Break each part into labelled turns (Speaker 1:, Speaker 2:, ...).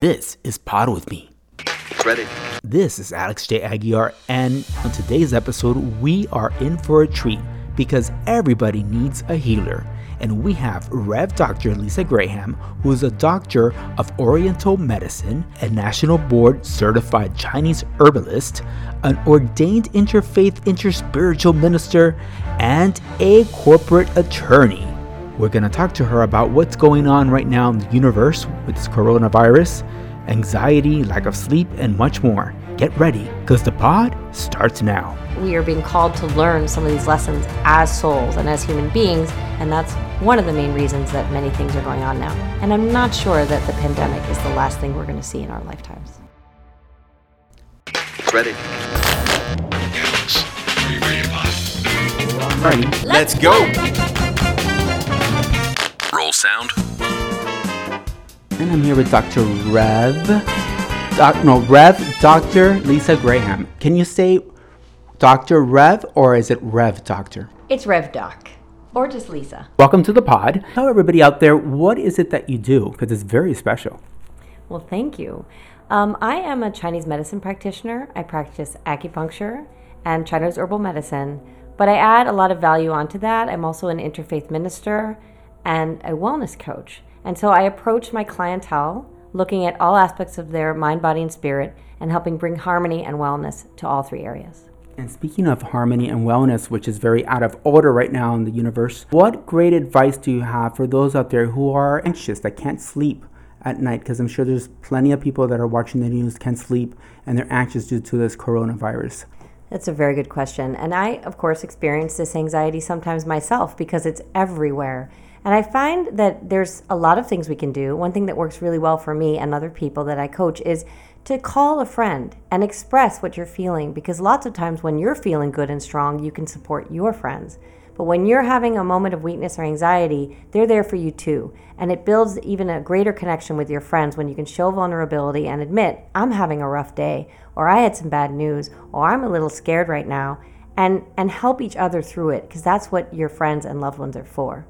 Speaker 1: This is Pod With Me.
Speaker 2: Ready.
Speaker 1: This is Alex J. Aguiar, and on today's episode, we are in for a treat because everybody needs a healer. And we have Rev Dr. Lisa Graham, who is a doctor of Oriental Medicine, a national board certified Chinese herbalist, an ordained interfaith interspiritual minister, and a corporate attorney. We're going to talk to her about what's going on right now in the universe with this coronavirus, anxiety, lack of sleep, and much more. Get ready, because the pod starts now.
Speaker 3: We are being called to learn some of these lessons as souls and as human beings, and that's one of the main reasons that many things are going on now. And I'm not sure that the pandemic is the last thing we're going to see in our lifetimes.
Speaker 2: Ready.
Speaker 4: Alex, are you ready, Pod?
Speaker 1: Ready?
Speaker 2: Let's go.
Speaker 4: Roll sound.
Speaker 1: And I'm here with Dr. Rev. Doc, no, Rev Dr. Lisa Graham. Can you say Dr. Rev or is it Rev Doctor?
Speaker 3: It's Rev Doc, or just Lisa.
Speaker 1: Welcome to the pod. Tell everybody out there what is it that you do because it's very special.
Speaker 3: Well, thank you. Um, I am a Chinese medicine practitioner. I practice acupuncture and Chinese herbal medicine, but I add a lot of value onto that. I'm also an interfaith minister and a wellness coach. And so I approach my clientele looking at all aspects of their mind, body, and spirit and helping bring harmony and wellness to all three areas.
Speaker 1: And speaking of harmony and wellness, which is very out of order right now in the universe, what great advice do you have for those out there who are anxious, that can't sleep at night? Because I'm sure there's plenty of people that are watching the news, can't sleep, and they're anxious due to this coronavirus.
Speaker 3: That's a very good question. And I, of course, experience this anxiety sometimes myself because it's everywhere. And I find that there's a lot of things we can do. One thing that works really well for me and other people that I coach is to call a friend and express what you're feeling because lots of times when you're feeling good and strong, you can support your friends. But when you're having a moment of weakness or anxiety, they're there for you too. And it builds even a greater connection with your friends when you can show vulnerability and admit, I'm having a rough day, or I had some bad news, or I'm a little scared right now, and, and help each other through it because that's what your friends and loved ones are for.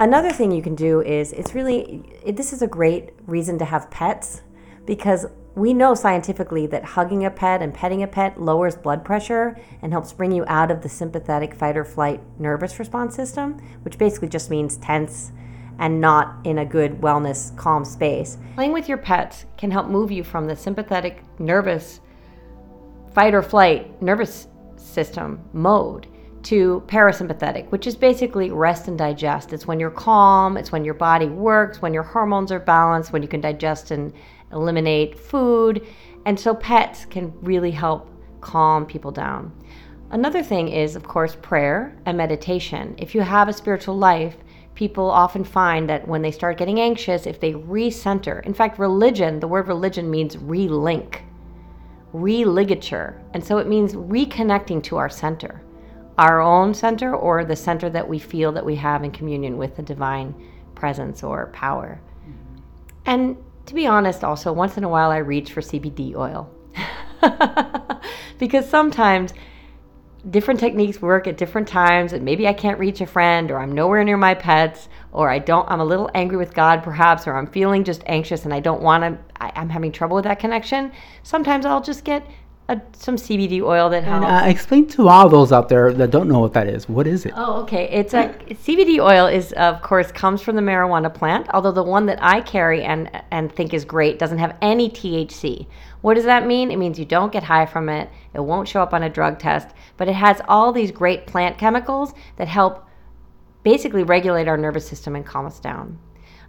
Speaker 3: Another thing you can do is it's really, it, this is a great reason to have pets because we know scientifically that hugging a pet and petting a pet lowers blood pressure and helps bring you out of the sympathetic fight or flight nervous response system, which basically just means tense and not in a good wellness calm space. Playing with your pets can help move you from the sympathetic nervous fight or flight nervous system mode to parasympathetic, which is basically rest and digest. It's when you're calm, it's when your body works, when your hormones are balanced, when you can digest and eliminate food. And so pets can really help calm people down. Another thing is, of course, prayer and meditation. If you have a spiritual life, people often find that when they start getting anxious, if they recenter, in fact, religion, the word religion means relink, religature. And so it means reconnecting to our center, our own center or the center that we feel that we have in communion with the divine presence or power. Mm-hmm. And to be honest, also, once in a while I reach for CBD oil. because sometimes different techniques work at different times and maybe I can't reach a friend or I'm nowhere near my pets or I don't I'm a little angry with God perhaps or I'm feeling just anxious and I don't want to I'm having trouble with that connection. Sometimes I'll just get a, some CBD oil that
Speaker 1: And
Speaker 3: helps.
Speaker 1: uh, explain to all those out there that don't know what that is. What is it?
Speaker 3: Oh, okay. It's a CBD oil is of course comes from the marijuana plant, although the one that I carry and and think is great doesn't have any THC. What does that mean? It means you don't get high from it. It won't show up on a drug test, but it has all these great plant chemicals that help basically regulate our nervous system and calm us down.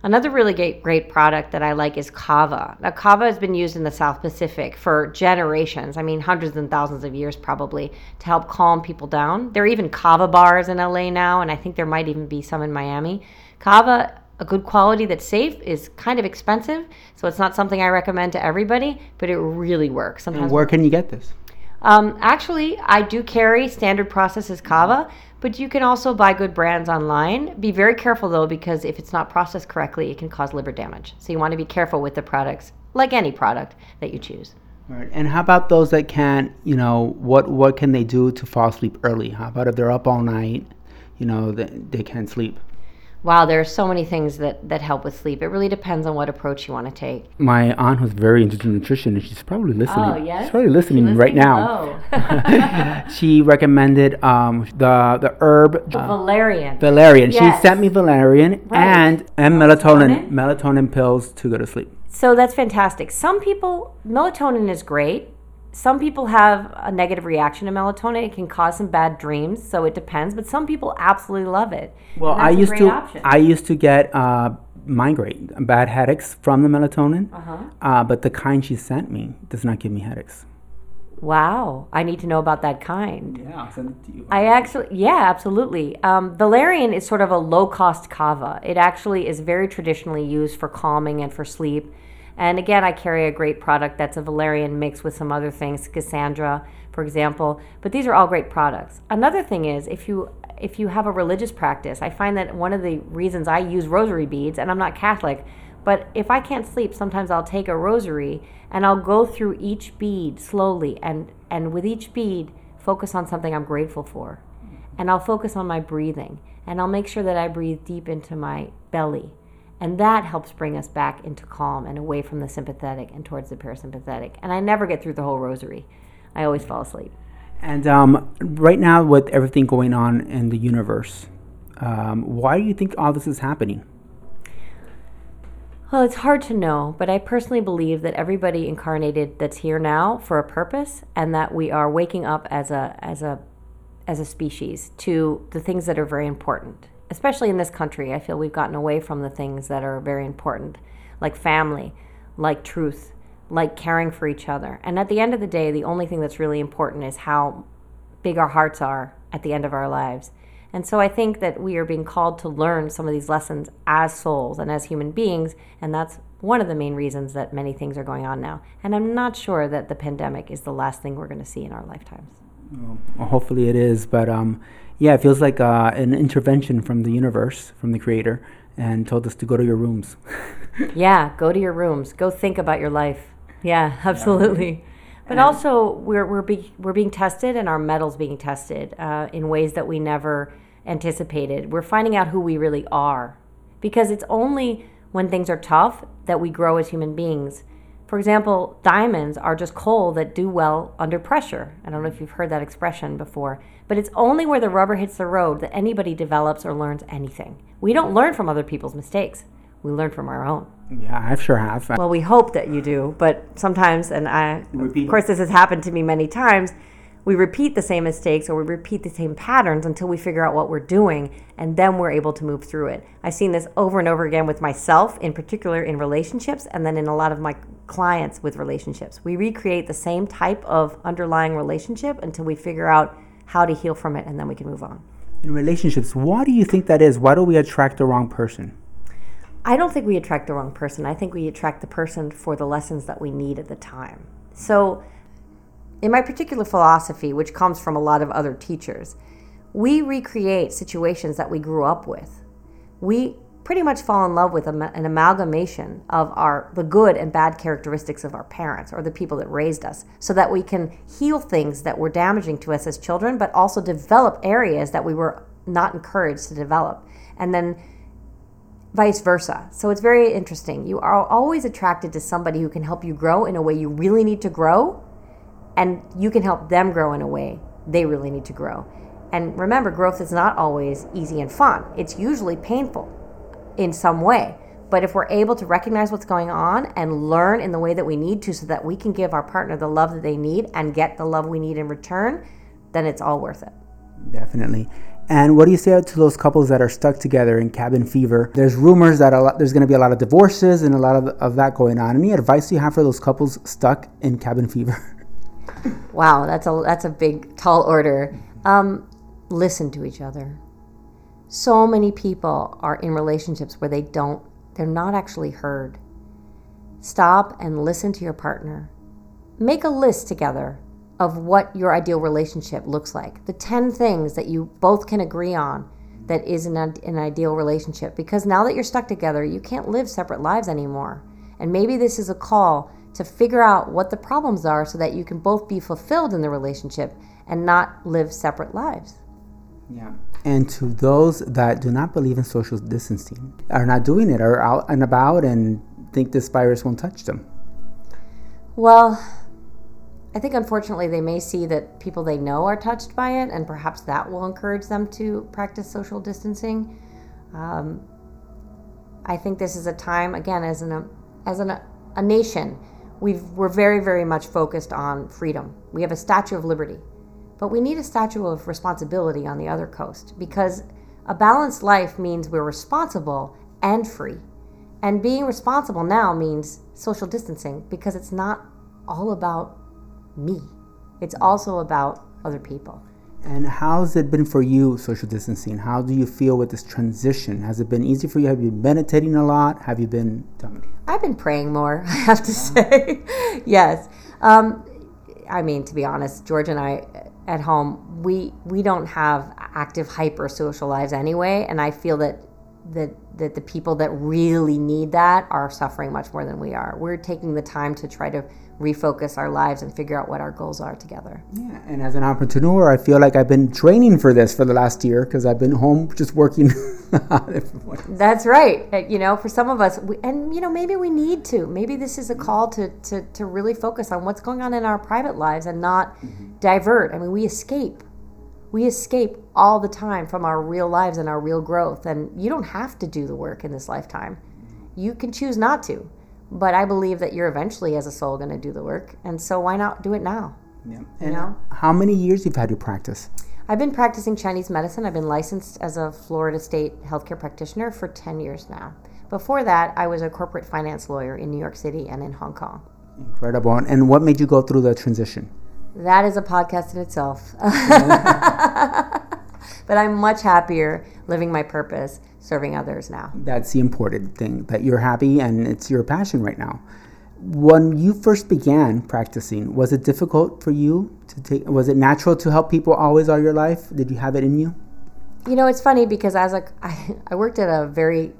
Speaker 3: Another really great, great product that I like is kava. Now, kava has been used in the South Pacific for generations. I mean, hundreds and thousands of years probably to help calm people down. There are even kava bars in LA now, and I think there might even be some in Miami. Kava, a good quality that's safe, is kind of expensive, so it's not something I recommend to everybody, but it really works.
Speaker 1: And
Speaker 3: Sometimes
Speaker 1: where can you get this?
Speaker 3: um, actually, I do carry standard processes kava, but you can also buy good brands online. Be very careful though, because if it's not processed correctly, it can cause liver damage. So you want to be careful with the products, like any product that you choose.
Speaker 1: Right. And how about those that can't, you know, what what can they do to fall asleep early? How about if they're up all night, you know, they, they can't sleep?
Speaker 3: Wow, there are so many things that, that help with sleep. It really depends on what approach you want to take.
Speaker 1: My aunt was very into nutrition, and she's probably listening.
Speaker 3: Oh, yes?
Speaker 1: She's probably listening,
Speaker 3: She's
Speaker 1: right
Speaker 3: listening?
Speaker 1: now. she recommended um, the the herb uh,
Speaker 3: Valerian.
Speaker 1: valerian.
Speaker 3: Yes.
Speaker 1: She sent me valerian
Speaker 3: Right.
Speaker 1: and and melatonin melatonin pills to go to sleep.
Speaker 3: So that's fantastic. Some people, melatonin is great. Some people have a negative reaction to melatonin. It can cause some bad dreams, so it depends. But some people absolutely love it.
Speaker 1: Well, I used to
Speaker 3: option.
Speaker 1: I used to get uh, migraine, bad headaches from the melatonin, uh but the kind she sent me does not give me headaches.
Speaker 3: wow, I need to know about that kind.
Speaker 1: Yeah, I'll send it to you.
Speaker 3: I actually, yeah, absolutely. Um, valerian is sort of a low cost kava. It actually is very traditionally used for calming and for sleep. And again, I carry a great product that's a valerian mix with some other things, Cassandra, for example. But these are all great products. Another thing is if you if you have a religious practice, I find that one of the reasons I use rosary beads, and I'm not Catholic, but if I can't sleep, sometimes I'll take a rosary and I'll go through each bead slowly and, and with each bead focus on something I'm grateful for. And I'll focus on my breathing and I'll make sure that I breathe deep into my belly. And that helps bring us back into calm and away from the sympathetic and towards the parasympathetic. And I never get through the whole rosary. I always fall asleep.
Speaker 1: And um, right now, with everything going on in the universe, um, why do you think all this is happening?
Speaker 3: Well, it's hard to know, but I personally believe that everybody incarnated that's here now for a purpose, and that we are waking up as a as a as a species to the things that are very important. Especially in this country, I feel we've gotten away from the things that are very important, like family, like truth, like caring for each other. And at the end of the day, the only thing that's really important is how big our hearts are at the end of our lives. And so I think that we are being called to learn some of these lessons as souls and as human beings, and that's one of the main reasons that many things are going on now. And I'm not sure that the pandemic is the last thing we're going to see in our lifetimes.
Speaker 1: Well, hopefully it is, but um, yeah, it feels like uh, an intervention from the universe, from the creator, and told us to go to your rooms.
Speaker 3: yeah, go to your rooms. Go think about your life. Yeah, absolutely. But also, we're we're be, we're being tested, and our mettle's being tested uh, in ways that we never anticipated. We're finding out who we really are, because it's only when things are tough that we grow as human beings. For example, diamonds are just coal that do well under pressure. I don't know if you've heard that expression before, but it's only where the rubber hits the road that anybody develops or learns anything. We don't learn from other people's mistakes. We learn from our own.
Speaker 1: yeah, I sure have.
Speaker 3: Well, we hope that you do, but sometimes, and I, of course, this has happened to me many times. We repeat the same mistakes or we repeat the same patterns until we figure out what we're doing, and then we're able to move through it. I've seen this over and over again with myself, in particular in relationships, and then in a lot of my clients with relationships. We recreate the same type of underlying relationship until we figure out how to heal from it, and then we can move on.
Speaker 1: In relationships, why do you think that is? Why do we attract the wrong person?
Speaker 3: I don't think we attract the wrong person. I think we attract the person for the lessons that we need at the time. So, in my particular philosophy, which comes from a lot of other teachers, we recreate situations that we grew up with. We pretty much fall in love with an amalgamation of our the good and bad characteristics of our parents or the people that raised us so that we can heal things that were damaging to us as children but also develop areas that we were not encouraged to develop and then vice versa. So it's very interesting. You are always attracted to somebody who can help you grow in a way you really need to grow, and you can help them grow in a way they really need to grow. And remember, growth is not always easy and fun, it's usually painful in some way. But if we're able to recognize what's going on and learn in the way that we need to so that we can give our partner the love that they need and get the love we need in return, then it's all worth it.
Speaker 1: Definitely. And what do you say to those couples that are stuck together in cabin fever? There's rumors that lot, there's going to be a lot of divorces and a lot of, of that going on. Any advice you have for those couples stuck in cabin fever?
Speaker 3: Wow, that's a that's a big tall order. Um, listen to each other. So many people are in relationships where they don't they're not actually heard. Stop and listen to your partner. Make a list together of what your ideal relationship looks like. The 10 things that you both can agree on that is an, an ideal relationship because now that you're stuck together, you can't live separate lives anymore. And maybe this is a call to figure out what the problems are so that you can both be fulfilled in the relationship and not live separate lives.
Speaker 1: Yeah. And to those that do not believe in social distancing, are not doing it, are out and about and think this virus won't touch them.
Speaker 3: Well, I think unfortunately they may see that people they know are touched by it, and perhaps that will encourage them to practice social distancing. Um, I think this is a time, again, as an as an, a nation, we've, we're very, very much focused on freedom. We have a Statue of Liberty, but we need a Statue of Responsibility on the other coast because a balanced life means we're responsible and free. And being responsible now means social distancing because it's not all about me, it's also about other people.
Speaker 1: And how's it been for you, social distancing? How do you feel with this transition? Has it been easy for you? Have you been meditating a lot? Have you been?
Speaker 3: I've been praying more, I have to say. yes. Um, I mean, to be honest, George and I at home, we we don't have active hyper social lives anyway, and I feel that that that the people that really need that are suffering much more than we are. We're taking the time to try to refocus our lives and figure out what our goals are together.
Speaker 1: Yeah, and as an entrepreneur, I feel like I've been training for this for the last year because I've been home just working.
Speaker 3: That's right. Uh, you know, for some of us, we, and you know, maybe we need to. Maybe this is a call to to to really focus on what's going on in our private lives and not mm-hmm. divert. I mean, we escape we escape all the time from our real lives and our real growth. And you don't have to do the work in this lifetime. You can choose not to. But I believe that you're eventually, as a soul, going to do the work. And so why not do it now?
Speaker 1: Yeah. And you know? how many years you've had your practice?
Speaker 3: I've been practicing Chinese medicine. I've been licensed as a Florida State healthcare practitioner for 10 years now. Before that, I was a corporate finance lawyer in New York City and in Hong Kong.
Speaker 1: Incredible. And what made you go through the transition?
Speaker 3: That is a podcast in itself. Mm-hmm. but I'm much happier living my purpose, serving others now.
Speaker 1: That's the important thing that you're happy and it's your passion right now. When you first began practicing, was it difficult for you to take? Was it natural to help people always all your life? Did you have it in you?
Speaker 3: You know, it's funny because as a, I, I worked at a very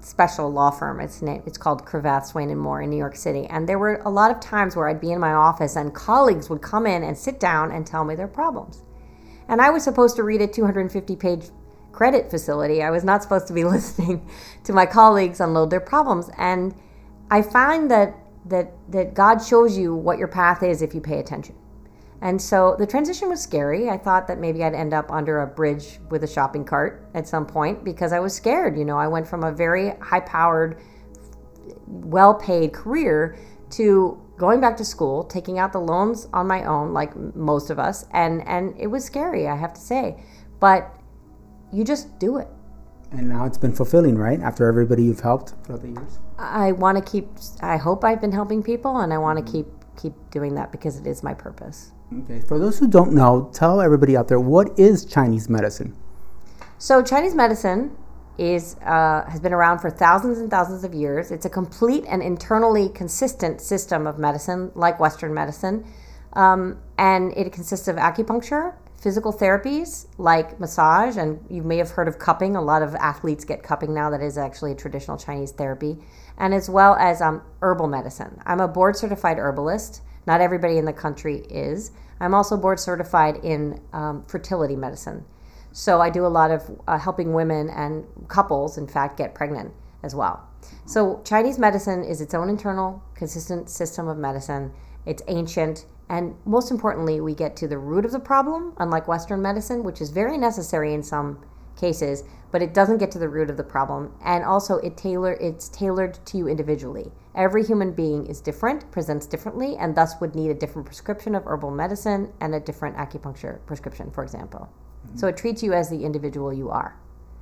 Speaker 3: special law firm. It's it's called Cravath, Swaine and Moore in New York City. And there were a lot of times where I'd be in my office and colleagues would come in and sit down and tell me their problems. And I was supposed to read a 250 page credit facility. I was not supposed to be listening to my colleagues unload their problems. And I find that that that God shows you what your path is if you pay attention. And so the transition was scary. I thought that maybe I'd end up under a bridge with a shopping cart at some point because I was scared. You know, I went from a very high powered, well paid career to going back to school, taking out the loans on my own, like most of us. And, and it was scary, I have to say. But you just do it.
Speaker 1: And now it's been fulfilling, right? After everybody you've helped throughout the years?
Speaker 3: I want to keep, I hope I've been helping people and I want to mm-hmm. keep keep doing that because it is my purpose.
Speaker 1: Okay. For those who don't know, tell everybody out there what is Chinese medicine.
Speaker 3: So Chinese medicine is uh, has been around for thousands and thousands of years. It's a complete and internally consistent system of medicine, like Western medicine, um, and it consists of acupuncture, physical therapies like massage, and you may have heard of cupping. A lot of athletes get cupping now. That is actually a traditional Chinese therapy, and as well as um, herbal medicine. I'm a board certified herbalist. Not everybody in the country is. I'm also board certified in um, fertility medicine. So I do a lot of uh, helping women and couples, in fact, get pregnant as well. So Chinese medicine is its own internal, consistent system of medicine. It's ancient, and most importantly, we get to the root of the problem, unlike Western medicine, which is very necessary in some cases, but it doesn't get to the root of the problem. And also, it tailor it's tailored to you individually. Every human being is different, presents differently, and thus would need a different prescription of herbal medicine and a different acupuncture prescription, for example. Mm-hmm. So it treats you as the individual you are.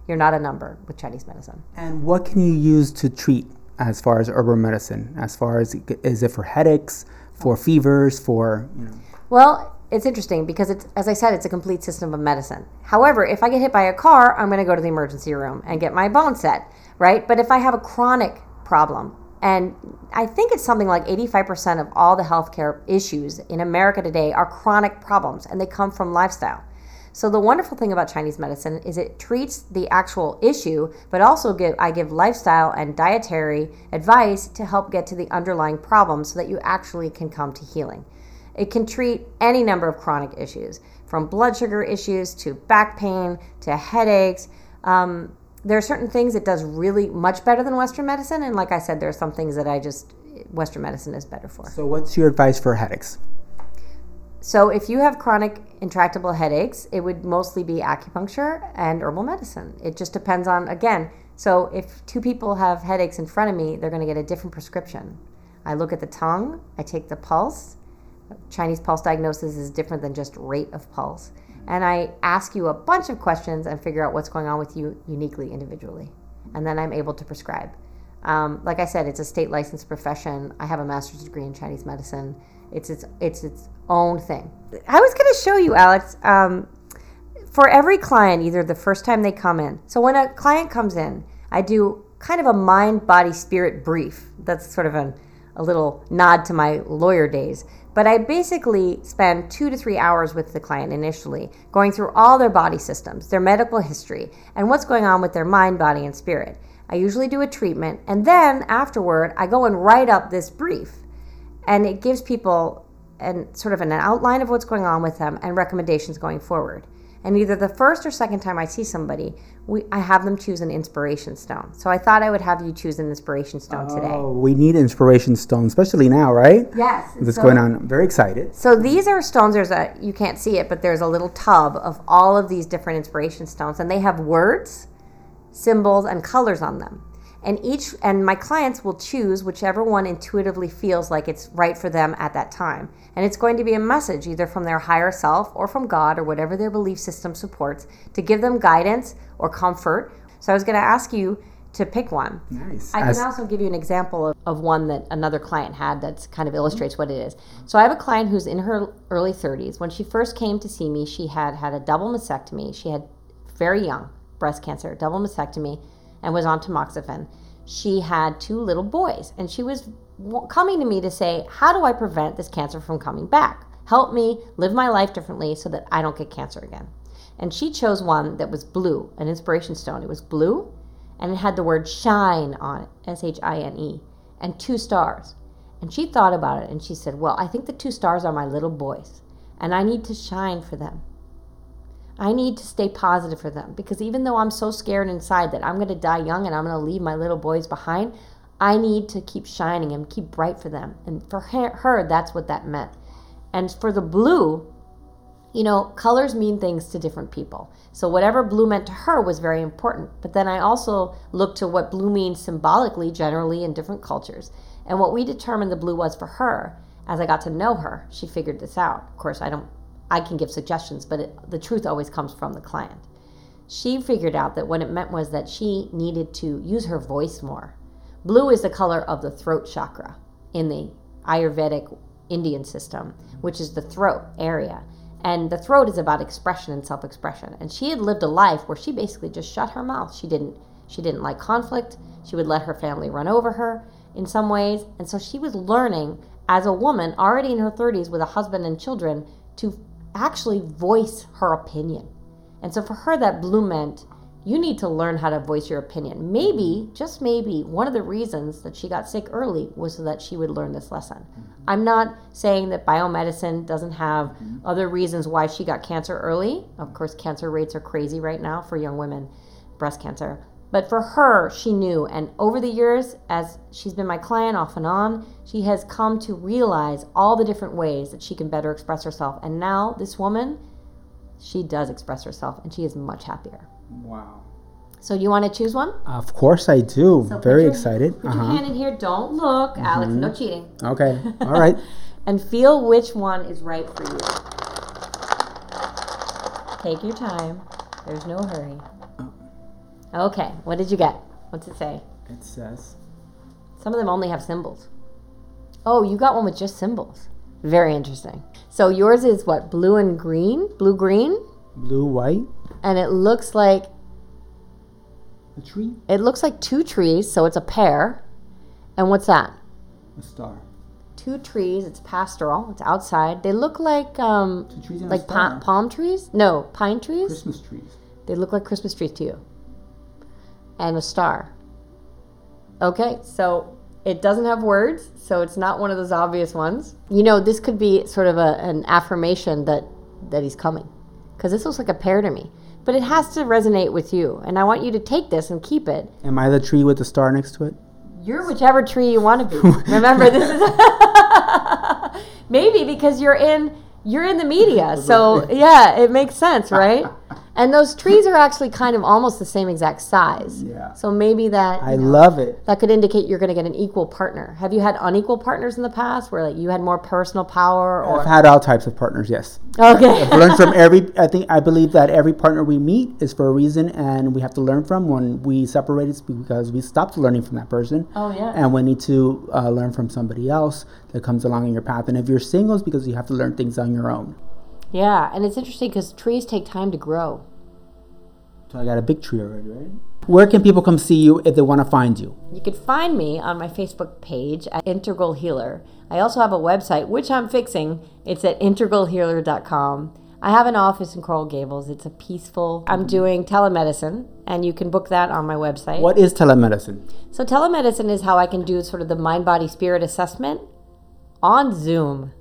Speaker 3: You're not a number with Chinese medicine.
Speaker 1: And what can you use to treat as far as herbal medicine? As far as is it for headaches, for fevers, for you know?
Speaker 3: Well, it's interesting because it's as I said, it's a complete system of medicine. However, if I get hit by a car, I'm going to go to the emergency room and get my bone set, right? But if I have a chronic problem, and I think it's something like 85% of all the healthcare issues in America today are chronic problems and they come from lifestyle. So the wonderful thing about Chinese medicine is it treats the actual issue, but also give I give lifestyle and dietary advice to help get to the underlying problem so that you actually can come to healing. It can treat any number of chronic issues, from blood sugar issues to back pain to headaches. Um, there are certain things it does really much better than Western medicine, and like I said, there are some things that I just Western medicine is better for.
Speaker 1: So, what's your advice for headaches?
Speaker 3: So, if you have chronic intractable headaches, it would mostly be acupuncture and herbal medicine. It just depends on, again, so if two people have headaches in front of me, they're going to get a different prescription. I look at the tongue, I take the pulse. Chinese pulse diagnosis is different than just rate of pulse. And I ask you a bunch of questions and figure out what's going on with you uniquely, individually. And then I'm able to prescribe. Um, like I said, it's a state licensed profession. I have a master's degree in Chinese medicine. It's its it's its own thing. I was going to show you, Alex. Um, for every client, either the first time they come in. So when a client comes in, I do kind of a mind, body, spirit brief. That's sort of an, a little nod to my lawyer days. But I basically spend two to three hours with the client initially, going through all their body systems, their medical history, and what's going on with their mind, body, and spirit. I usually do a treatment, and then afterward, I go and write up this brief. And it gives people and sort of an outline of what's going on with them and recommendations going forward. And either the first or second time I see somebody, we, I have them choose an inspiration stone. So I thought I would have you choose an inspiration stone today.
Speaker 1: Oh, we need inspiration stone, especially now, right?
Speaker 3: Yes.
Speaker 1: That's
Speaker 3: so-
Speaker 1: going on. I'm very excited.
Speaker 3: So these are stones. There's a you can't see it, but there's a little tub of all of these different inspiration stones, and they have words, symbols, and colors on them. And each and my clients will choose whichever one intuitively feels like it's right for them at that time. And it's going to be a message either from their higher self or from God or whatever their belief system supports to give them guidance or comfort. So I was going to ask you to pick one.
Speaker 1: Nice.
Speaker 3: I
Speaker 1: As-
Speaker 3: can also give you an example of, of one that another client had that kind of illustrates what it is. So I have a client who's in her early 30s. When she first came to see me, she had had a double mastectomy. She had very young breast cancer, double mastectomy, and was on tamoxifen. She had two little boys, and she was coming to me to say, How do I prevent this cancer from coming back? Help me live my life differently so that I don't get cancer again. And she chose one that was blue, an inspiration stone. It was blue and it had the word shine on it, S H I N E, and two stars. And she thought about it and she said, Well, I think the two stars are my little boys, and I need to shine for them. I need to stay positive for them because even though I'm so scared inside that I'm going to die young and I'm going to leave my little boys behind, I need to keep shining and keep bright for them. And for her, that's what that meant. And for the blue, you know, colors mean things to different people. So whatever blue meant to her was very important. But then I also looked to what blue means symbolically, generally in different cultures. And what we determined the blue was for her, as I got to know her, she figured this out. Of course, I don't, I can give suggestions, but it, the truth always comes from the client. She figured out that what it meant was that she needed to use her voice more. Blue is the color of the throat chakra in the Ayurvedic Indian system, which is the throat area. And the throat is about expression and self-expression. And she had lived a life where she basically just shut her mouth. She didn't she didn't like conflict. She would let her family run over her in some ways. And so she was learning as a woman already in her 30s with a husband and children to actually voice her opinion. And so for her that blue meant you need to learn how to voice your opinion. Maybe, just maybe, one of the reasons that she got sick early was so that she would learn this lesson. Mm-hmm. I'm not saying that biomedicine doesn't have mm-hmm. other reasons why she got cancer early. Of course, cancer rates are crazy right now for young women, breast cancer. But for her, she knew. And over the years, as she's been my client off and on, she has come to realize all the different ways that she can better express herself. And now, this woman, she does express herself and she is much happier.
Speaker 1: Wow.
Speaker 3: So, do you want to choose one?
Speaker 1: Of course I do.
Speaker 3: So put
Speaker 1: Very
Speaker 3: your-
Speaker 1: excited.
Speaker 3: Put your
Speaker 1: Uh-huh.
Speaker 3: hand in here. Don't look, Alex. No cheating.
Speaker 1: Okay. All right.
Speaker 3: And feel which one is right for you. Take your time. There's no hurry. Okay. What did you get? What's it say?
Speaker 1: it says
Speaker 3: Some of them only have symbols. Oh, you got one with just symbols. Very interesting. So yours is what? Blue and green? Blue green?
Speaker 1: blue, white,
Speaker 3: And it looks like
Speaker 1: a tree,
Speaker 3: it looks like two trees, so it's a pair. And what's that?
Speaker 1: a star.
Speaker 3: Two trees. It's pastoral. It's outside. They look like um
Speaker 1: Two trees and
Speaker 3: like pa- palm trees? No, pine trees.
Speaker 1: Christmas trees.
Speaker 3: They look like Christmas trees to you. And a star. Okay, so It doesn't have words, so it's not one of those obvious ones. You know, this could be sort of a, an affirmation that that he's coming, because this looks like a pair to me. But it has to resonate with you, and I want you to take this and keep it.
Speaker 1: Am I the tree with the star next to it?
Speaker 3: You're whichever tree you want to be. Remember, this is maybe because you're in you're in the media, so yeah, it makes sense, right? And those trees are actually kind of almost the same exact size.
Speaker 1: Yeah.
Speaker 3: So maybe that
Speaker 1: I
Speaker 3: know,
Speaker 1: love it.
Speaker 3: that could indicate you're going to get an equal partner. Have you had unequal partners in the past, where like you had more personal power? Or
Speaker 1: I've had all types of partners. Yes.
Speaker 3: okay,
Speaker 1: learn from every i think i believe that every partner we meet is for a reason and we have to learn from when we separate it's because we stopped learning from that person
Speaker 3: Oh, yeah.
Speaker 1: and we need to uh, learn from somebody else that comes along in your path and if you're single it's because you have to learn things on your own
Speaker 3: yeah, and it's interesting because trees take time to grow.
Speaker 1: so i got a big tree already right where can people come see you if they want to find you
Speaker 3: You can find me on my Facebook page at Integral Healer. I also have a website, which I'm fixing. It's at integralhealer.com. I have an office in Coral Gables. It's a peaceful, I'm doing telemedicine, and you can book that on my website.
Speaker 1: what is telemedicine
Speaker 3: So, telemedicine is how I can do sort of the mind body spirit assessment on Zoom.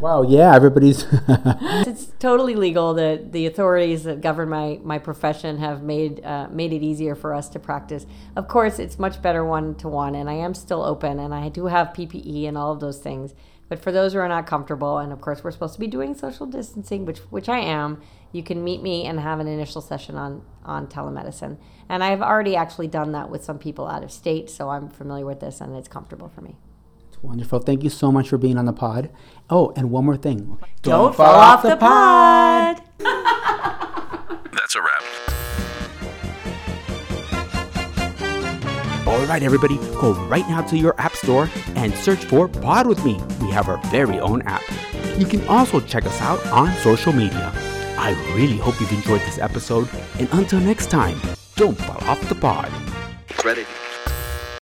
Speaker 1: wow yeah everybody's
Speaker 3: it's totally legal. The the authorities that govern my my profession have made uh, made it easier for us to practice. Of course, it's much better one to one, and I am still open, and I do have PPE and all of those things. But for those who are not comfortable, and of course we're supposed to be doing social distancing, which which I am, you can meet me and have an initial session on on telemedicine. And I've already actually done that with some people out of state, so I'm familiar with this, and it's comfortable for me.
Speaker 1: Wonderful thank you so much for being on the pod oh and one more thing
Speaker 3: Don't fall off the pod.
Speaker 4: That's a wrap.
Speaker 1: All right, everybody, go right now to your app store and search for Pod with Me. We have our very own app. You can also check us out on social media. I really hope you've enjoyed this episode, and until next time, don't fall off the pod.
Speaker 4: Ready.